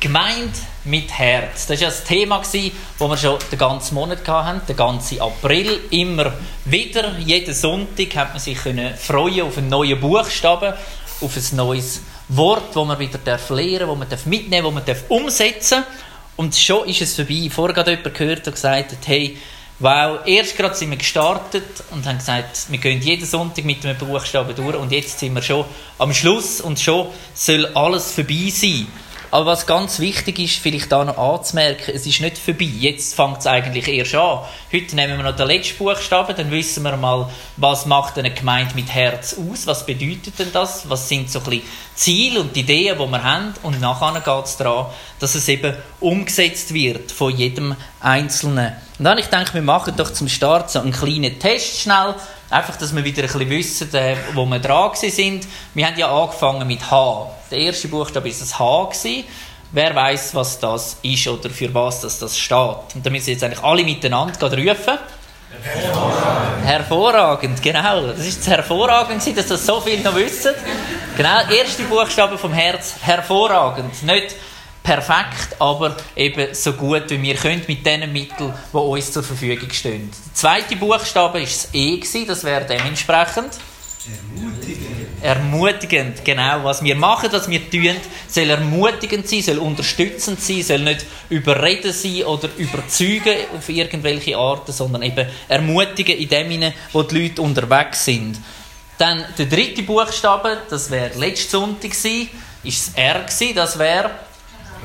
Gemeinde mit Herz. Das war das Thema, das wir schon den ganzen Monat hatten, den ganzen April. Immer wieder, jeden Sonntag, hat man sich freuen auf einen neuen Buchstaben, auf ein neues Wort, das man wieder lernen darf, das man mitnehmen darf, das man umsetzen darf. Und schon ist es vorbei. Vorher hat jemand gehört und gesagt, hey, wow, erst gerade sind wir gestartet und haben gesagt, wir gehen jeden Sonntag mit einem Buchstaben durch und jetzt sind wir schon am Schluss und schon soll alles vorbei sein. Aber was ganz wichtig ist, vielleicht da noch anzumerken, es ist nicht vorbei. Jetzt fängt es eigentlich erst an. Heute nehmen wir noch den letzten Buchstaben, dann wissen wir mal, was macht eine Gemeinde mit Herz aus, was bedeutet denn das, was sind so ein bisschen Ziele und Ideen, die wir haben und nachher geht es daran, dass es eben umgesetzt wird von jedem Einzelnen. Und dann, ich denke, wir machen doch zum Start so einen kleinen Test schnell, einfach, dass wir wieder ein bisschen wissen, äh, wo wir dran sind. Wir haben ja angefangen mit H. Der erste Buchstabe war das H. Gewesen. Wer weiß, was das ist oder für was das, das steht? Und da müssen jetzt eigentlich alle miteinander rufen. Hervorragend. Hervorragend, genau. Das ist hervorragend, dass das so viele noch wissen. Genau, erste Buchstabe vom Herz, hervorragend. Nicht perfekt, aber eben so gut wie wir können mit den Mitteln, die uns zur Verfügung stehen. Der zweite Buchstabe war das E, das wäre dementsprechend. Ermutigend. Ermutigend, genau. Was wir machen, was wir tun, soll ermutigend sein, soll unterstützend sein, soll nicht überreden sein oder überzeugen auf irgendwelche Arten, sondern eben ermutigen in dem hinein, wo die Leute unterwegs sind. Dann der dritte Buchstabe, das wäre letzten Sonntag gewesen, ist das R gewesen, das wäre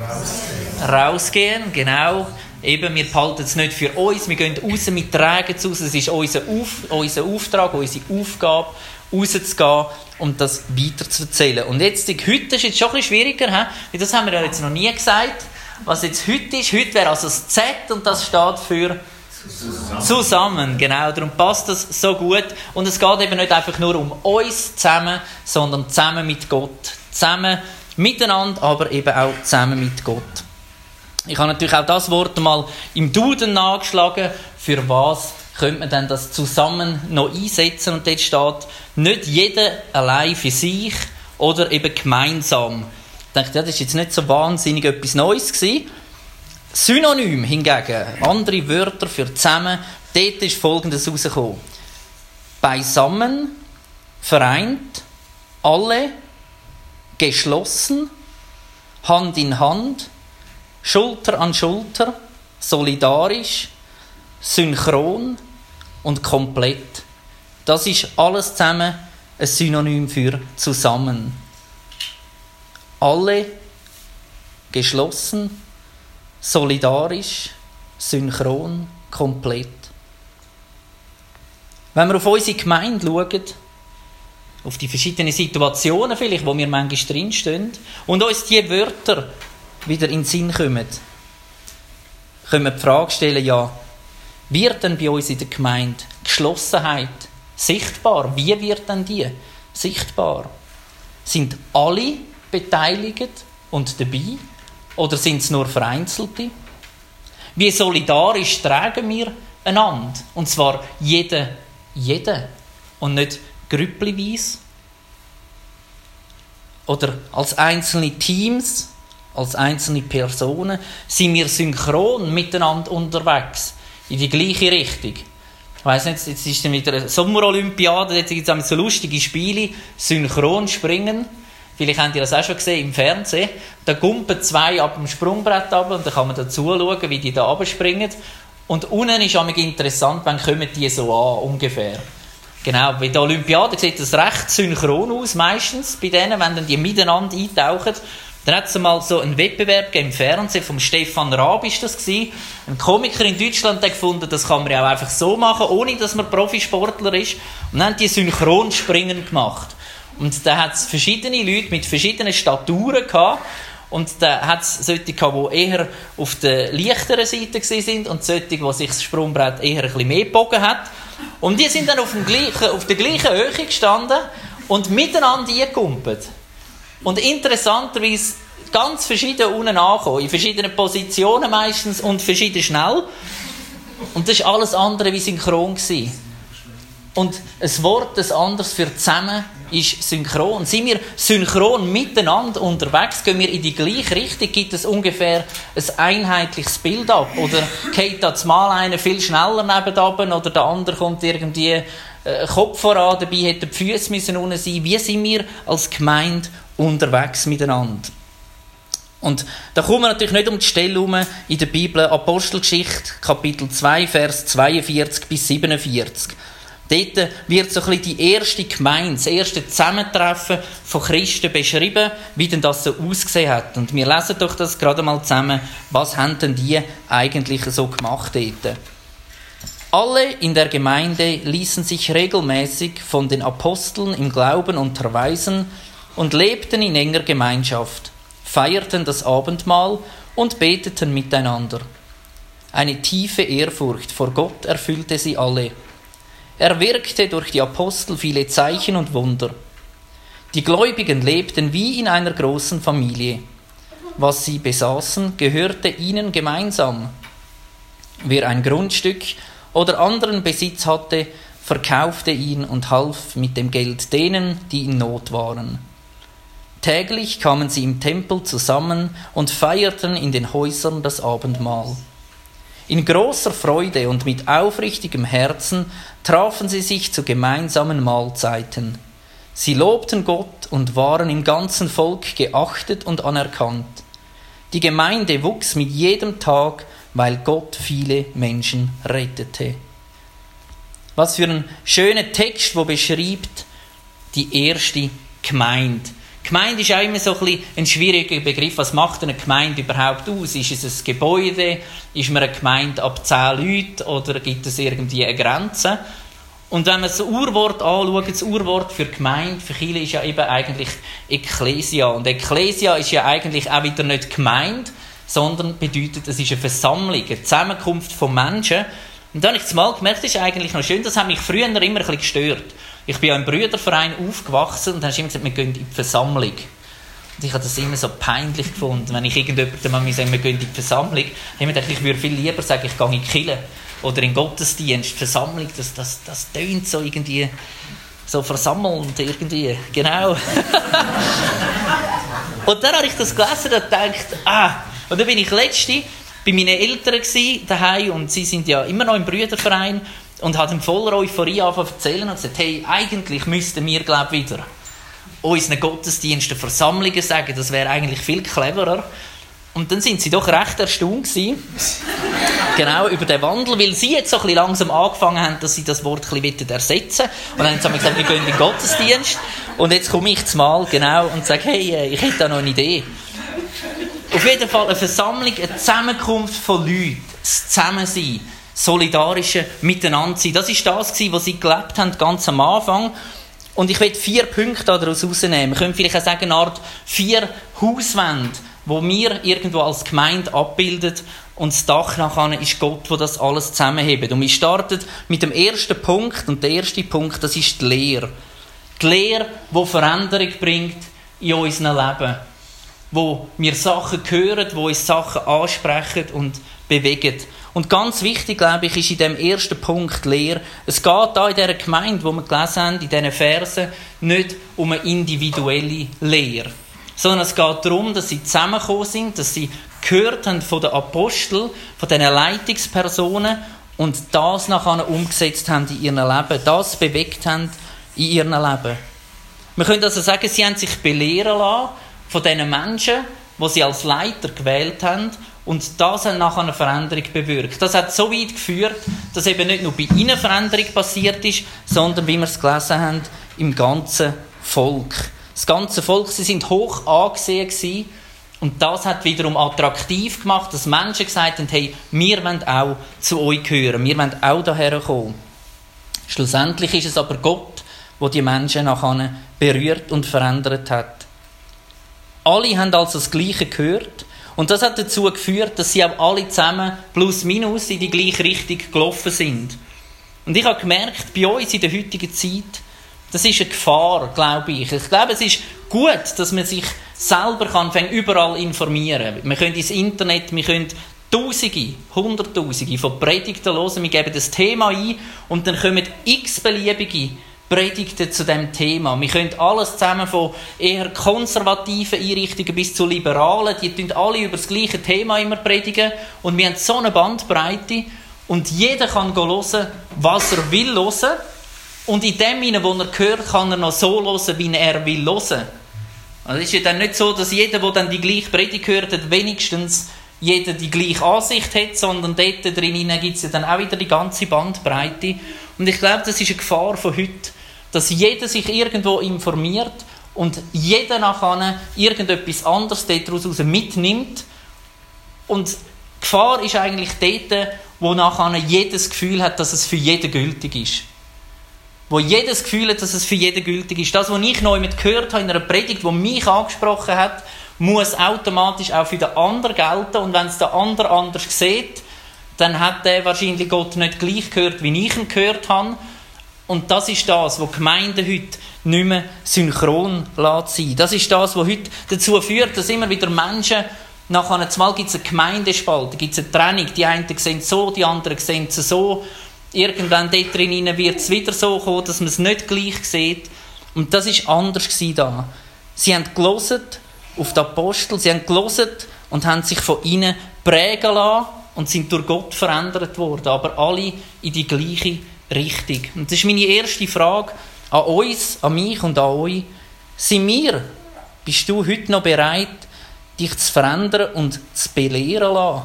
Rausgehen. Rausgehen, genau. Eben, wir behalten es nicht für uns, wir gehen raus, wir tragen es aus. Es ist unser, Auf, unser Auftrag, unsere Aufgabe, rauszugehen und das weiterzuerzählen. Und jetzt, heute ist es schon ein bisschen schwieriger, he? das haben wir ja jetzt noch nie gesagt. Was jetzt heute ist, heute wäre also das Z und das steht für Zusammen. zusammen. Genau, darum passt das so gut. Und es geht eben nicht einfach nur um uns zusammen, sondern zusammen mit Gott. Zusammen miteinander, aber eben auch zusammen mit Gott. Ich habe natürlich auch das Wort mal im Duden nachgeschlagen, für was könnte man denn das zusammen noch einsetzen und dort steht, nicht jeder allein für sich oder eben gemeinsam. Ich denke, das ist jetzt nicht so wahnsinnig etwas Neues gewesen. Synonym hingegen, andere Wörter für zusammen, dort ist Folgendes rausgekommen. Beisammen, vereint, alle, geschlossen, Hand in Hand, Schulter an Schulter, solidarisch, synchron und komplett. Das ist alles zusammen ein Synonym für zusammen. Alle geschlossen, solidarisch, synchron, komplett. Wenn wir auf unsere Gemeinde schauen, auf die verschiedenen Situationen vielleicht, wo wir manchmal drinstehen, und uns diese Wörter wieder in den Sinn kommen, können wir die Frage stellen, ja, wird denn bei uns in der Gemeinde Geschlossenheit sichtbar? Wie wird denn die sichtbar? Sind alle beteiligt und dabei? Oder sind es nur Vereinzelte? Wie solidarisch tragen wir einander? Und zwar jeder, jeder. Und nicht grüppelweise. Oder als einzelne Teams, als einzelne Personen sind wir synchron miteinander unterwegs in die gleiche Richtung. Ich weiss nicht, jetzt ist dann wieder eine Sommerolympiade, jetzt gibt es so lustige Spiele, synchron springen. Vielleicht habt ihr das auch schon gesehen im Fernsehen. Da gumpen zwei ab dem Sprungbrett ab und dann kann man da zuschauen, wie die da abspringen. Und unten ist es interessant, wann kommen die so an, ungefähr. Genau, bei der Olympiade sieht das recht synchron aus, meistens, bei denen, wenn dann die miteinander eintauchen. Dann hat es mal so einen Wettbewerb im Fernsehen vom Stefan Raab ist das gewesen. Ein Komiker in Deutschland hat gefunden, das kann man ja auch einfach so machen, ohne dass man Profisportler ist. Und dann haben die Synchronspringen gemacht. Und da hat es verschiedene Leute mit verschiedenen Staturen gehabt. Und da hat es solche gehabt, die eher auf der leichteren Seite sind und solche, die sich das Sprungbrett eher ein bisschen mehr gebogen hat. Und die sind dann auf, dem gleichen, auf der gleichen Höhe gestanden und miteinander eingekumpelt. Und interessanterweise ganz verschieden unten angekommen, in verschiedenen Positionen meistens und verschieden schnell. Und das war alles andere wie synchron. Gewesen. Und ein Wort, ein anderes für zusammen, ist synchron. Sind wir synchron miteinander unterwegs, gehen wir in die gleiche Richtung, gibt es ungefähr ein einheitliches Bild ab? Oder geht da mal einer viel schneller nebenan oder der andere kommt irgendwie äh, Kopf voran, dabei hätten die Füße müssen unten sein. Wie sind wir als Gemeinde unterwegs miteinander? Und da kommen wir natürlich nicht um die Stelle herum in der Bibel, Apostelgeschichte, Kapitel 2, Vers 42 bis 47. Dort wird so ein bisschen die erste Gemeinde, das erste Zusammentreffen von Christen beschrieben, wie denn das so ausgesehen hat. Und wir lesen doch das gerade mal zusammen, was haben denn die eigentlich so gemacht dort. Alle in der Gemeinde ließen sich regelmäßig von den Aposteln im Glauben unterweisen und lebten in enger Gemeinschaft, feierten das Abendmahl und beteten miteinander. Eine tiefe Ehrfurcht vor Gott erfüllte sie alle er wirkte durch die Apostel viele Zeichen und Wunder. Die Gläubigen lebten wie in einer großen Familie. Was sie besaßen, gehörte ihnen gemeinsam. Wer ein Grundstück oder anderen Besitz hatte, verkaufte ihn und half mit dem Geld denen, die in Not waren. Täglich kamen sie im Tempel zusammen und feierten in den Häusern das Abendmahl. In großer Freude und mit aufrichtigem Herzen trafen sie sich zu gemeinsamen Mahlzeiten. Sie lobten Gott und waren im ganzen Volk geachtet und anerkannt. Die Gemeinde wuchs mit jedem Tag, weil Gott viele Menschen rettete. Was für ein schöner Text, wo beschreibt die erste Gemeinde. Gemeinde ist auch immer so ein, bisschen ein schwieriger Begriff. Was macht eine Gemeinde überhaupt aus? Ist es ein Gebäude? Ist man eine Gemeinde ab zehn Leuten? Oder gibt es irgendwie eine Grenze? Und wenn man das Urwort anschaut, das Urwort für Gemeinde, für Chile ist ja eben eigentlich Ecclesia. Und Ecclesia ist ja eigentlich auch wieder nicht Gemeinde, sondern bedeutet, es ist eine Versammlung, eine Zusammenkunft von Menschen. Und dann habe ich mal gemerkt, das ist eigentlich noch schön, das hat mich früher immer ein bisschen gestört. Ich bin ja im Brüderverein aufgewachsen und hast immer gesagt, wir gehen in die Versammlung. Und ich habe das immer so peinlich gefunden, wenn ich irgendjemandem mal sage, wir gehen in die Versammlung. Ich habe mir gedacht, ich würde viel lieber sagen, ich gehe in die Kirche oder in den Gottesdienst, Versammlung, das, das, das tönt so irgendwie so versammelnd irgendwie, genau. und dann habe ich das gelesen und gedacht, ah, und dann bin ich letzte bei meinen Eltern daheim und sie sind ja immer noch im Brüderverein und hat in voller Euphorie angefangen zu erzählen und gesagt, hey, eigentlich müssten wir, glaube wieder unseren Gottesdiensten Versammlungen sagen, das wäre eigentlich viel cleverer. Und dann sind sie doch recht erstaunt gewesen, genau, über den Wandel, weil sie jetzt so ein bisschen langsam angefangen haben, dass sie das Wort ein bisschen ersetzen Und dann haben sie gesagt, wir gehen in den Gottesdienst. Und jetzt komme ich zumal, genau, und sage, hey, äh, ich hätte da noch eine Idee. Auf jeden Fall eine Versammlung, eine Zusammenkunft von Leuten, das Zusammensein, solidarische Miteinander sein. Das ist das, was sie gelebt haben, ganz am Anfang. Und ich will vier Punkte daraus herausnehmen. Wir können vielleicht auch sagen, eine Art vier Hauswände, wo wir irgendwo als Gemeinde abbilden und das Dach nachher ist Gott, wo das alles zusammenhebt. Und wir starten mit dem ersten Punkt und der erste Punkt, das ist die Lehre. Die Lehre, die Veränderung bringt in unserem Leben. Wo wir Sachen hören, wo uns Sachen ansprechen und bewegen. Und ganz wichtig, glaube ich, ist in dem ersten Punkt Lehre. Es geht da in dieser Gemeinde, wo wir gelesen haben, in diesen Versen, nicht um eine individuelle Lehre. Sondern es geht darum, dass sie zusammengekommen sind, dass sie gehört haben von den Aposteln, von diesen Leitungspersonen und das nachher umgesetzt haben in ihrem Leben, das bewegt haben in ihrem Leben. Wir können also sagen, sie haben sich belehren lassen von diesen Menschen, die sie als Leiter gewählt haben und das hat nachher eine Veränderung bewirkt. Das hat so weit geführt, dass eben nicht nur bei ihnen Veränderung passiert ist, sondern, wie wir es gelesen haben, im ganzen Volk. Das ganze Volk, sie sind hoch angesehen gewesen, und das hat wiederum attraktiv gemacht, dass Menschen gesagt haben, hey, wir wollen auch zu euch gehören, wir wollen auch daher kommen. Schlussendlich ist es aber Gott, der die Menschen nachher berührt und verändert hat. Alle haben also das Gleiche gehört, und das hat dazu geführt, dass sie auch alle zusammen plus minus in die gleiche Richtung gelaufen sind. Und ich habe gemerkt, bei uns in der heutigen Zeit, das ist eine Gefahr, glaube ich. Ich glaube, es ist gut, dass man sich selber kann überall informieren kann. Wir können ins Internet, wir können Tausende, Hunderttausende von Predigten hören. Wir geben das Thema ein und dann kommen x beliebige Predigten zu dem Thema. Wir können alles zusammen von eher konservativen Einrichtungen bis zu liberalen, die tun alle über das gleiche Thema immer predigen und wir haben so eine Bandbreite und jeder kann hören, was er will hören und in dem, wo er hört, kann er noch so hören, wie er will hören. Also es ist ja dann nicht so, dass jeder, der dann die gleiche Predigt hört, wenigstens jeder die gleiche Ansicht hat, sondern dort drin gibt es ja dann auch wieder die ganze Bandbreite. Und ich glaube, das ist eine Gefahr von heute, dass jeder sich irgendwo informiert und jeder nachher irgendetwas anderes daraus mitnimmt. Und die Gefahr ist eigentlich dort, wo nachher jedes Gefühl hat, dass es für jeden gültig ist. Wo jedes Gefühl hat, dass es für jeden gültig ist. Das, was ich neu mit gehört habe in einer Predigt, die mich angesprochen hat, muss automatisch auch für den anderen gelten. Und wenn es der andere anders sieht, dann hat der wahrscheinlich Gott nicht gleich gehört, wie ich ihn gehört habe. Und das ist das, was Gemeinden heute nicht mehr synchron sein Das ist das, was heute dazu führt, dass immer wieder Menschen nach einem Mal gibt es eine Gemeindespalte, gibt es eine Trennung. Die einen sehen es so, die anderen sehen es so. Irgendwann dort drin wird es wieder so kommen, dass man es nicht gleich sieht. Und das ist anders da. Sie haben gelesen auf die Apostel, sie haben gelesen und haben sich von ihnen prägen lassen und sind durch Gott verändert worden, aber alle in die gleiche Richtung. Und das ist meine erste Frage an uns, an mich und an euch. Sind wir, bist du heute noch bereit, dich zu verändern und zu belehren lassen?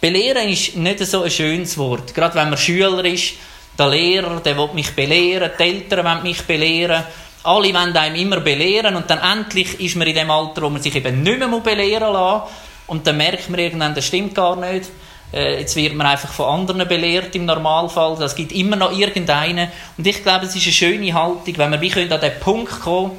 Belehren ist nicht so ein schönes Wort. Gerade wenn man Schüler ist, der Lehrer, der will mich belehren, die Eltern wollen mich belehren. Alle wollen einem immer belehren und dann endlich ist man in dem Alter, wo man sich eben nicht mehr belehren lassen Und dann merkt man irgendwann, das stimmt gar nicht. Äh, jetzt wird man einfach von anderen belehrt im Normalfall. Das gibt immer noch irgendeinen. Und ich glaube, es ist eine schöne Haltung, wenn wir wie können an den Punkt kommen,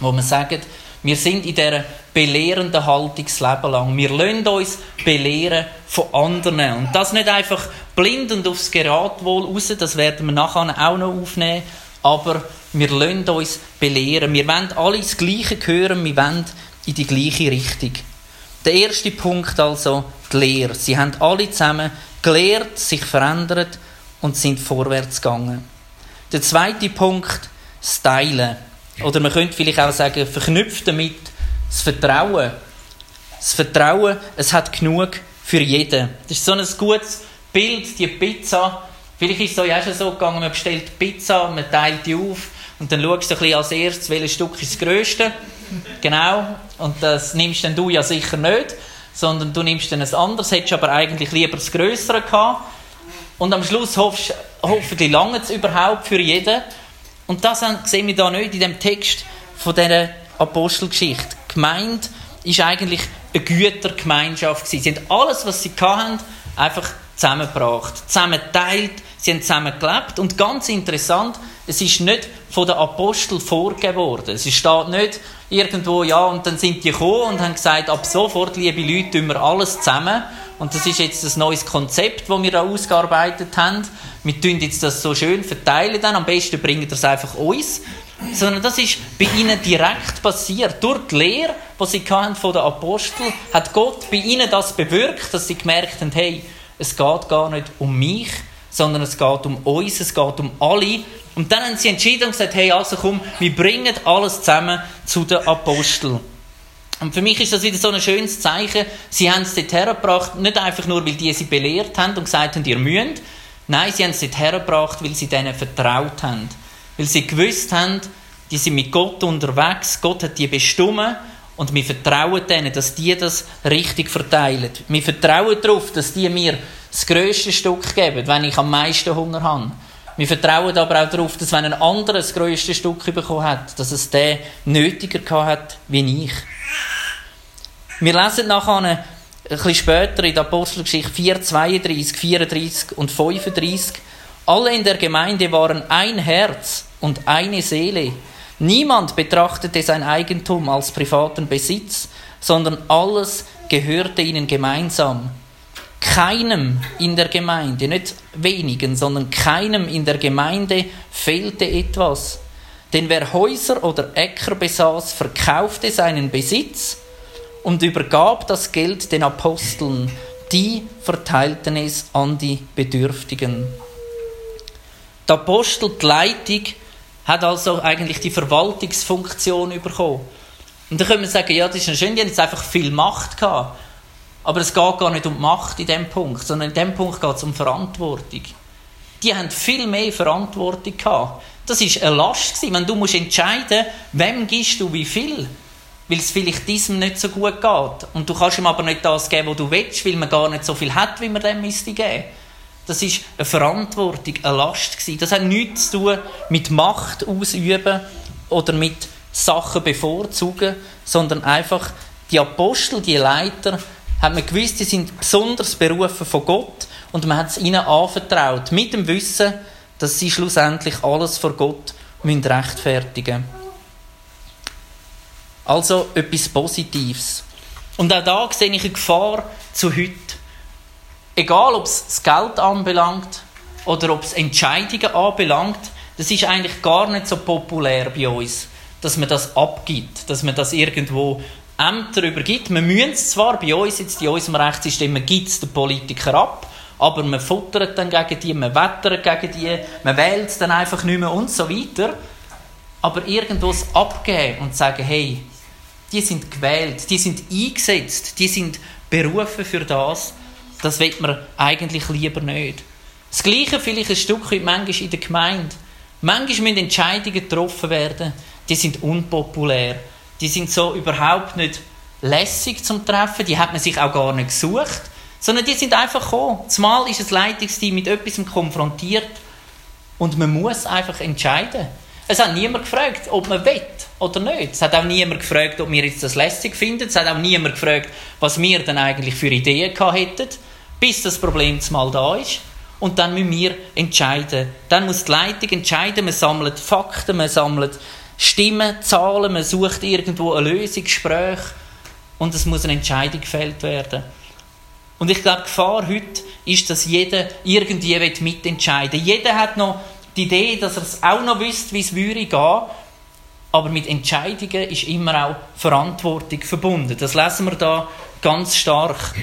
wo man sagt, wir sind in dieser belehrenden Haltung das Leben lang. Wir lassen uns belehren von anderen. Und das nicht einfach blind und aufs Geradwohl raus, das werden wir nachher auch noch aufnehmen. Aber wir lassen uns belehren. Wir wollen alle das Gleiche hören, wir wollen in die gleiche Richtung. Der erste Punkt also, die Lehre. Sie haben alle zusammen gelehrt, sich verändert und sind vorwärts gegangen. Der zweite Punkt, das Teilen. Oder man könnte vielleicht auch sagen, verknüpft damit das Vertrauen. Das Vertrauen, es hat genug für jeden. Das ist so ein gutes Bild, die Pizza. Vielleicht ist es euch auch schon so gegangen, man bestellt Pizza, man teilt die auf und dann schaust du ein bisschen als erstes, welches Stück ist das grösste. Genau. Und das nimmst dann du ja sicher nicht, sondern du nimmst dann ein anderes, hättest aber eigentlich lieber das Größere gehabt. Und am Schluss hoffst, hoffentlich lange es überhaupt für jeden. Und das sehen wir da nicht in dem Text von dieser Apostelgeschichte. Gemeint ist eigentlich eine Gütergemeinschaft Sie haben alles, was sie hatten, einfach zusammengebracht, zusammen geteilt, sie haben zusammen gelebt. Und ganz interessant, es ist nicht von den Aposteln vorgegeben worden. Es steht nicht irgendwo, ja, und dann sind die gekommen und haben gesagt, ab sofort, liebe Leute, tun wir alles zusammen. Und das ist jetzt ein neues Konzept, das wir da ausgearbeitet haben. Wir tun jetzt das so schön verteilen dann. Am besten bringen das einfach uns. Sondern das ist bei ihnen direkt passiert. Durch die Lehre, die sie von den Aposteln, hat Gott bei ihnen das bewirkt, dass sie gemerkt haben, hey, es geht gar nicht um mich, sondern es geht um uns, es geht um alle. Und dann haben sie entschieden und gesagt, hey, also komm, wir bringen alles zusammen zu den Aposteln. Und für mich ist das wieder so ein schönes Zeichen. Sie haben es dort hergebracht, nicht einfach nur, weil die sie belehrt haben und gesagt haben, ihr müsst. Nein, sie haben es dort hergebracht, weil sie denen vertraut haben. Weil sie gewusst haben, die sind mit Gott unterwegs, Gott hat die bestimmt und wir vertrauen denen, dass die das richtig verteilen. Wir vertrauen darauf, dass die mir das grösste Stück geben, wenn ich am meisten Hunger habe. Wir vertrauen aber auch darauf, dass wenn ein anderer das grösste Stück bekommen hat, dass es der nötiger hat wie ich. Wir lesen nachher ein bisschen später in der Apostelgeschichte 4, 32, 34 und 35. Alle in der Gemeinde waren ein Herz und eine Seele. Niemand betrachtete sein Eigentum als privaten Besitz, sondern alles gehörte ihnen gemeinsam keinem in der Gemeinde, nicht wenigen, sondern keinem in der Gemeinde fehlte etwas. Denn wer Häuser oder Äcker besaß, verkaufte seinen Besitz und übergab das Geld den Aposteln. die verteilten es an die Bedürftigen. Der Apostel, die Leitung, hat also eigentlich die Verwaltungsfunktion bekommen. Und dann können wir sagen, ja, das ist schön, die haben jetzt einfach viel Macht gehabt. Aber es geht gar nicht um Macht in dem Punkt, sondern in dem Punkt geht es um Verantwortung. Die haben viel mehr Verantwortung gehabt. Das ist eine Last wenn du musst entscheiden, wem gibst du wie viel, weil es vielleicht diesem nicht so gut geht. Und du kannst ihm aber nicht das geben, was du willst, weil man gar nicht so viel hat, wie man dem müsste geben. Das ist eine Verantwortung, eine Last gewesen. Das hat nichts zu tun mit Macht ausüben oder mit Sachen bevorzugen, sondern einfach die Apostel, die Leiter, hat man gewusst, die sind besonders berufen von Gott und man hat es ihnen anvertraut, mit dem Wissen, dass sie schlussendlich alles vor Gott müssen rechtfertigen müssen. Also etwas Positives. Und auch da sehe ich eine Gefahr zu heute. Egal, ob es das Geld anbelangt oder ob es Entscheidungen anbelangt, das ist eigentlich gar nicht so populär bei uns, dass man das abgibt, dass man das irgendwo Ämter übergibt. Man müssen es zwar, bei uns jetzt in unserem Rechtssystem, man gibt es den Politikern ab, aber man futtert dann gegen die, man wettert gegen die, man wählt es dann einfach nicht mehr und so weiter. Aber irgendwo abgeben und sagen, hey, die sind gewählt, die sind eingesetzt, die sind berufen für das, das will man eigentlich lieber nicht. Das Gleiche vielleicht ein Stück weit manchmal in der Gemeinde. Manchmal müssen Entscheidungen getroffen werden, die sind unpopulär die sind so überhaupt nicht lässig zum Treffen, die hat man sich auch gar nicht gesucht, sondern die sind einfach gekommen. Zumal ist das Leitungsteam mit etwas konfrontiert und man muss einfach entscheiden. Es hat niemand gefragt, ob man will oder nicht. Es hat auch niemand gefragt, ob wir jetzt das lässig finden. Es hat auch niemand gefragt, was wir dann eigentlich für Ideen gehabt hätten, bis das Problem mal da ist. Und dann müssen wir entscheiden. Dann muss die Leitung entscheiden. Man sammelt Fakten, man sammelt Stimmen, Zahlen, man sucht irgendwo eine Lösung, Gespräch und es muss eine Entscheidung gefällt werden. Und ich glaube, die Gefahr heute ist, dass jeder irgendwie mitentscheiden will. Jeder hat noch die Idee, dass er es auch noch wüsste, wie es würde gehen. Aber mit Entscheidungen ist immer auch Verantwortung verbunden. Das lesen wir da ganz stark.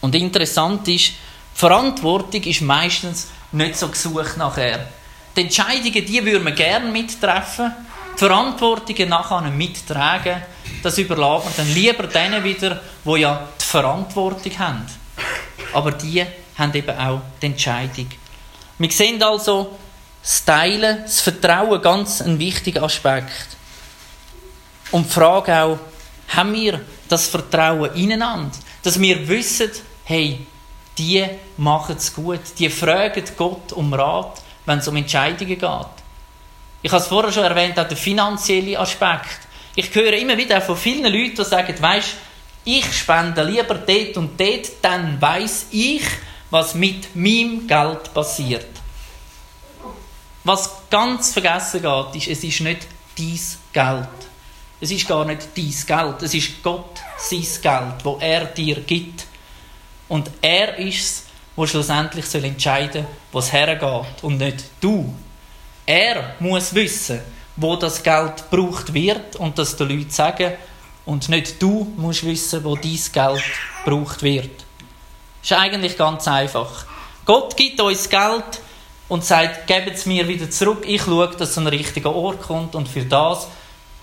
Und interessant ist, Verantwortung ist meistens nicht so gesucht nachher. Die Entscheidungen, die würden wir gerne mittreffen, die Verantwortungen nachher mittragen, das überlässt man dann lieber denen wieder, die ja die Verantwortung haben. Aber die haben eben auch die Entscheidung. Wir sehen also das Teilen, das Vertrauen ganz ein wichtiger Aspekt. Und die Frage auch, haben wir das Vertrauen ineinander? Dass wir wissen, hey, die machen es gut, die fragen Gott um Rat, wenn es um Entscheidungen geht. Ich habe es vorher schon erwähnt, auch der finanzielle Aspekt. Ich höre immer wieder von vielen Leuten, die sagen, weisst, ich spende lieber dort und dort, dann weiß ich, was mit meinem Geld passiert. Was ganz vergessen geht, ist, es ist nicht dein Geld. Es ist gar nicht dein Geld. Es ist Gott sein Geld, wo er dir gibt. Und er ist es, der schlussendlich entscheiden soll, wo es hergeht und nicht du. Er muss wissen, wo das Geld gebraucht wird und das den Leuten sagen. Und nicht du musst wissen, wo dein Geld gebraucht wird. Das ist eigentlich ganz einfach. Gott gibt uns Geld und sagt, gebt es mir wieder zurück. Ich schaue, dass es an den richtigen Ort kommt. Und für das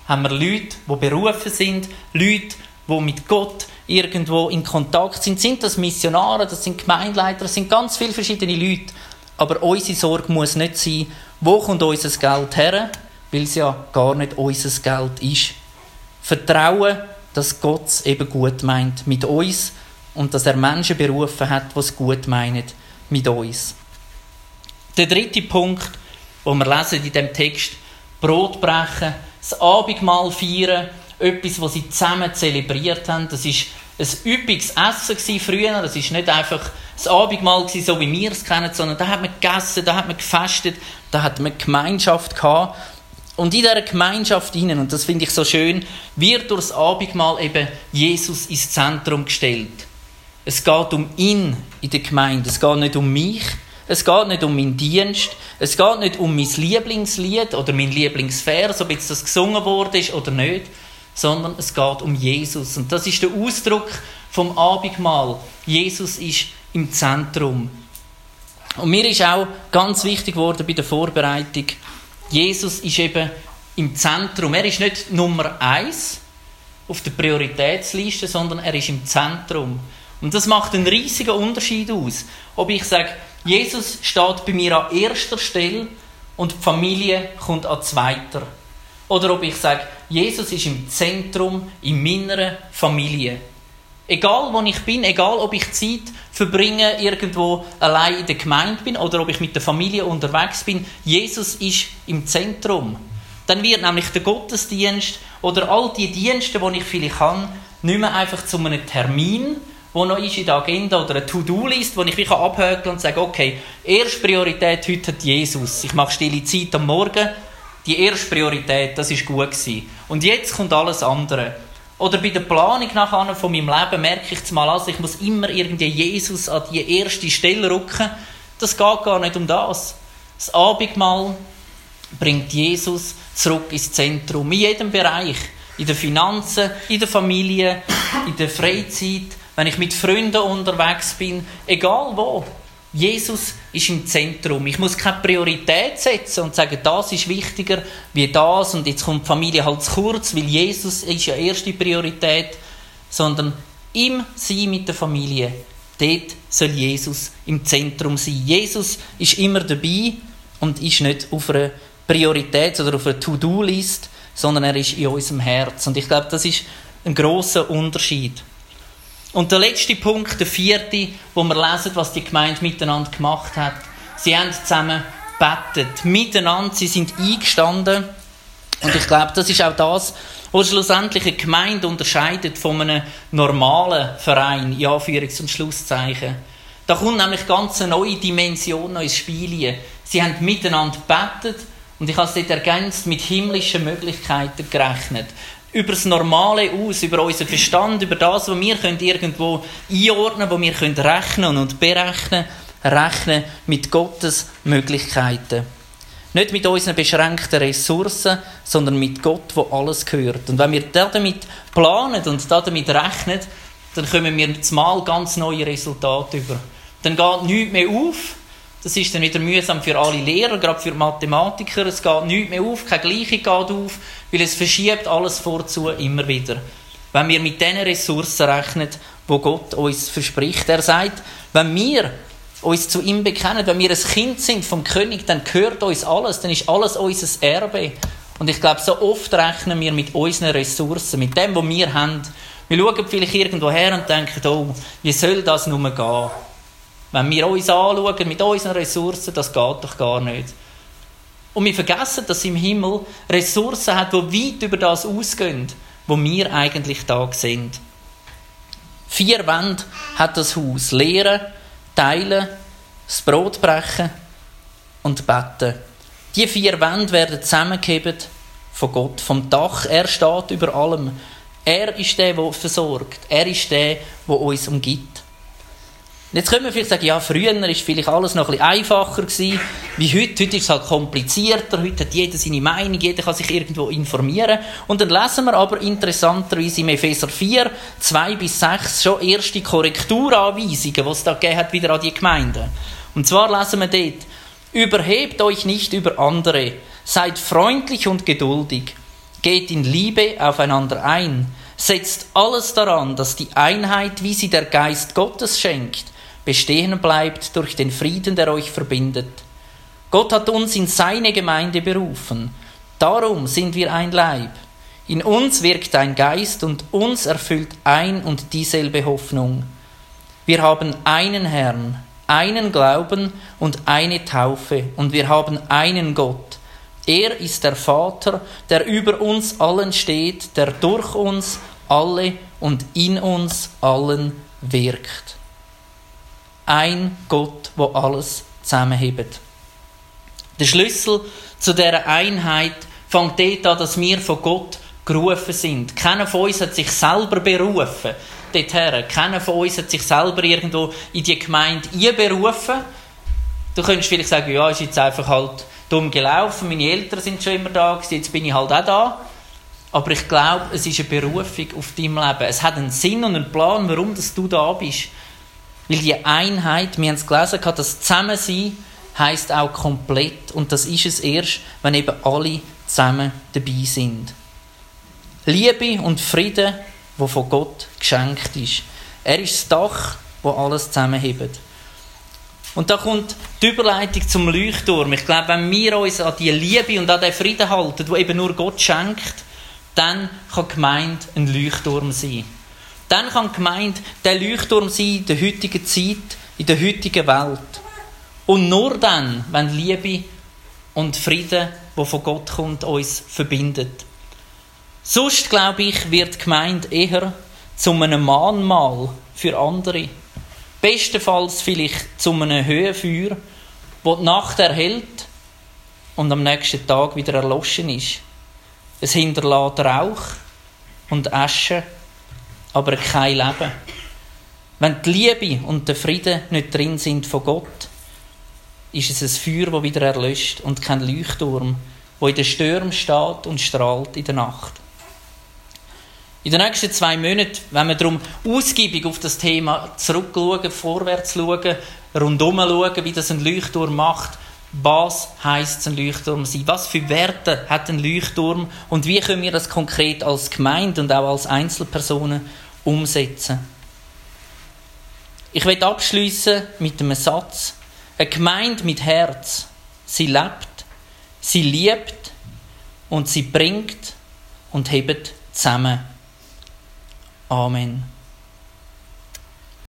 haben wir Leute, die berufen sind, Leute, die mit Gott irgendwo in Kontakt sind. Sind das Missionare, das sind Gemeindeleiter, das sind ganz viele verschiedene Leute. Aber unsere Sorge muss nicht sein, wo kommt unser Geld her? Weil es ja gar nicht unser Geld ist. Vertrauen, dass Gott es eben gut meint mit uns und dass er Menschen berufen hat, es gut meinen mit uns. Der dritte Punkt, wo wir lesen in dem Text, Brot brechen, das Abendmahl feiern, etwas, was sie zusammen zelebriert haben. Das ist ein üppiges Essen früher. Das ist nicht einfach das Abendmahl so wie wir es kennen, sondern da hat man gegessen, da hat man gefestet, da hat man Gemeinschaft gehabt. Und in dieser Gemeinschaft hinein, und das finde ich so schön, wird durch das Abendmahl eben Jesus ins Zentrum gestellt. Es geht um ihn in der Gemeinde. Es geht nicht um mich. Es geht nicht um meinen Dienst. Es geht nicht um mein Lieblingslied oder mein Lieblingsvers, ob jetzt das gesungen worden ist oder nicht, sondern es geht um Jesus. Und das ist der Ausdruck, vom Abendmahl. Jesus ist im Zentrum. Und mir ist auch ganz wichtig geworden bei der Vorbereitung, Jesus ist eben im Zentrum. Er ist nicht Nummer eins auf der Prioritätsliste, sondern er ist im Zentrum. Und das macht einen riesigen Unterschied aus. Ob ich sage, Jesus steht bei mir an erster Stelle und die Familie kommt an zweiter. Oder ob ich sage, Jesus ist im Zentrum in meiner Familie. Egal wo ich bin, egal ob ich Zeit verbringe, irgendwo allein in der Gemeinde bin oder ob ich mit der Familie unterwegs bin, Jesus ist im Zentrum. Dann wird nämlich der Gottesdienst oder all die Dienste, die ich vielleicht kann, nicht mehr einfach zu einem Termin, wo noch ist in der Agenda oder eine To-Do-List, wo ich mich abhökeln und sage, okay, erste Priorität heute hat Jesus. Ich mache stille Zeit am Morgen. Die erste Priorität, das ist gut gewesen. Und jetzt kommt alles andere. Oder bei der Planung nachher von meinem Leben merke ich mal, also ich muss immer irgendwie Jesus an die erste Stelle rücken. Das geht gar nicht um das. Das Abendmahl bringt Jesus zurück ins Zentrum. In jedem Bereich. In den Finanzen, in der Familie, in der Freizeit, wenn ich mit Freunden unterwegs bin, egal wo. Jesus ist im Zentrum. Ich muss keine Priorität setzen und sagen, das ist wichtiger wie das und jetzt kommt die Familie halt zu kurz, weil Jesus ist ja erste Priorität, sondern im Sein mit der Familie, dort soll Jesus im Zentrum sein. Jesus ist immer dabei und ist nicht auf einer Priorität oder auf einer To-Do-List, sondern er ist in unserem Herz. Und ich glaube, das ist ein großer Unterschied. Und der letzte Punkt, der vierte, wo wir lesen, was die Gemeinde miteinander gemacht hat. Sie haben zusammen bettet, miteinander, sie sind eingestanden. Und ich glaube, das ist auch das, was schlussendlich eine Gemeinde unterscheidet von einem normalen Verein, in Anführungs- und Schlusszeichen. Da kommt nämlich ganz eine neue Dimension ins Spiel. Sie haben miteinander bettet und ich habe es dort ergänzt mit himmlischen Möglichkeiten gerechnet über das Normale aus, über unseren Verstand, über das, was wir können irgendwo einordnen können, wo wir können rechnen und berechnen, rechnen mit Gottes Möglichkeiten. Nicht mit unseren beschränkten Ressourcen, sondern mit Gott, wo alles gehört. Und wenn wir damit planen und damit rechnen, dann kommen wir mal ganz neue Resultate über. Dann geht nichts mehr auf, das ist dann wieder mühsam für alle Lehrer, gerade für Mathematiker. Es geht nichts mehr auf, keine Gleichung geht auf, weil es verschiebt alles vorzu immer wieder. Wenn wir mit diesen Ressourcen rechnen, wo Gott uns verspricht. Er sagt, wenn wir uns zu ihm bekennen, wenn wir ein Kind sind vom König, dann gehört uns alles, dann ist alles unser Erbe. Und ich glaube, so oft rechnen wir mit unseren Ressourcen, mit dem, was wir haben. Wir schauen vielleicht irgendwo her und denken, oh, wie soll das nur gehen? Wenn wir uns anschauen mit unseren Ressourcen, das geht doch gar nicht. Und wir vergessen, dass im Himmel Ressourcen hat, die weit über das ausgehen, wo wir eigentlich da sind. Vier Wände hat das Haus. Lehren, teilen, das Brot brechen und beten. Die vier Wände werden zusammengehebt von Gott, vom Dach. Er steht über allem. Er ist der, der versorgt. Er ist der, der uns umgibt. Jetzt können wir vielleicht sagen, ja, früher war vielleicht alles noch ein bisschen einfacher gewesen, wie heute. Heute ist es halt komplizierter, heute hat jeder seine Meinung, jeder kann sich irgendwo informieren. Und dann lesen wir aber interessanterweise im Epheser 4, 2 bis 6 schon erste Korrekturanweisungen, die es da gegeben hat, wieder an die Gemeinden. Und zwar lesen wir dort, überhebt euch nicht über andere, seid freundlich und geduldig, geht in Liebe aufeinander ein, setzt alles daran, dass die Einheit, wie sie der Geist Gottes schenkt, bestehen bleibt durch den Frieden, der euch verbindet. Gott hat uns in seine Gemeinde berufen. Darum sind wir ein Leib. In uns wirkt ein Geist und uns erfüllt ein und dieselbe Hoffnung. Wir haben einen Herrn, einen Glauben und eine Taufe und wir haben einen Gott. Er ist der Vater, der über uns allen steht, der durch uns alle und in uns allen wirkt ein Gott, wo alles zusammenhebt. Der Schlüssel zu dieser Einheit fängt dort an, dass wir von Gott gerufen sind. Keiner von uns hat sich selber berufen. Dorthin. Keiner von uns hat sich selber irgendwo in die Gemeinde einberufen. Du könntest vielleicht sagen, ja, ist jetzt einfach halt dumm gelaufen, meine Eltern sind schon immer da, jetzt bin ich halt auch da. Aber ich glaube, es ist eine Berufung auf deinem Leben. Es hat einen Sinn und einen Plan, warum dass du da bist. Weil die Einheit, wir haben es gelesen, das Zusammensein heißt auch komplett. Und das ist es erst, wenn eben alle zusammen dabei sind. Liebe und Frieden, wo von Gott geschenkt ist. Er ist das Dach, wo alles zusammenhebt. Und da kommt die Überleitung zum Leuchtturm. Ich glaube, wenn wir uns an die Liebe und an den Frieden halten, wo eben nur Gott schenkt, dann kann Gemeinde ein Leuchtturm sein. Dann kann die Gemeinde der Leuchtturm sein in der heutigen Zeit, in der heutigen Welt. Und nur dann, wenn Liebe und Frieden, wo von Gott kommt, uns verbindet. Sonst, glaube ich, wird die Gemeinde eher zu einem Mahnmal für andere. Bestenfalls vielleicht zu einem Höhenfeuer, wo die Nacht erhält und am nächsten Tag wieder erloschen ist. Es hinterlässt Rauch und Asche, aber kein Leben. Wenn die Liebe und der Friede nicht drin sind von Gott, ist es ein Feuer, das wieder erlöscht und kein Leuchtturm, wo in den Stürmen steht und strahlt in der Nacht. In den nächsten zwei Monaten, wenn wir darum ausgiebig auf das Thema zurückschauen, vorwärts schauen, rundum schauen, wie das ein Leuchtturm macht, was heißt ein Leuchtturm sein? Was für Werte hat ein Leuchtturm? Und wie können wir das konkret als Gemeinde und auch als Einzelpersonen umsetzen? Ich will abschließen mit einem Satz. Eine Gemeinde mit Herz. Sie lebt, sie liebt und sie bringt und hebt zusammen. Amen.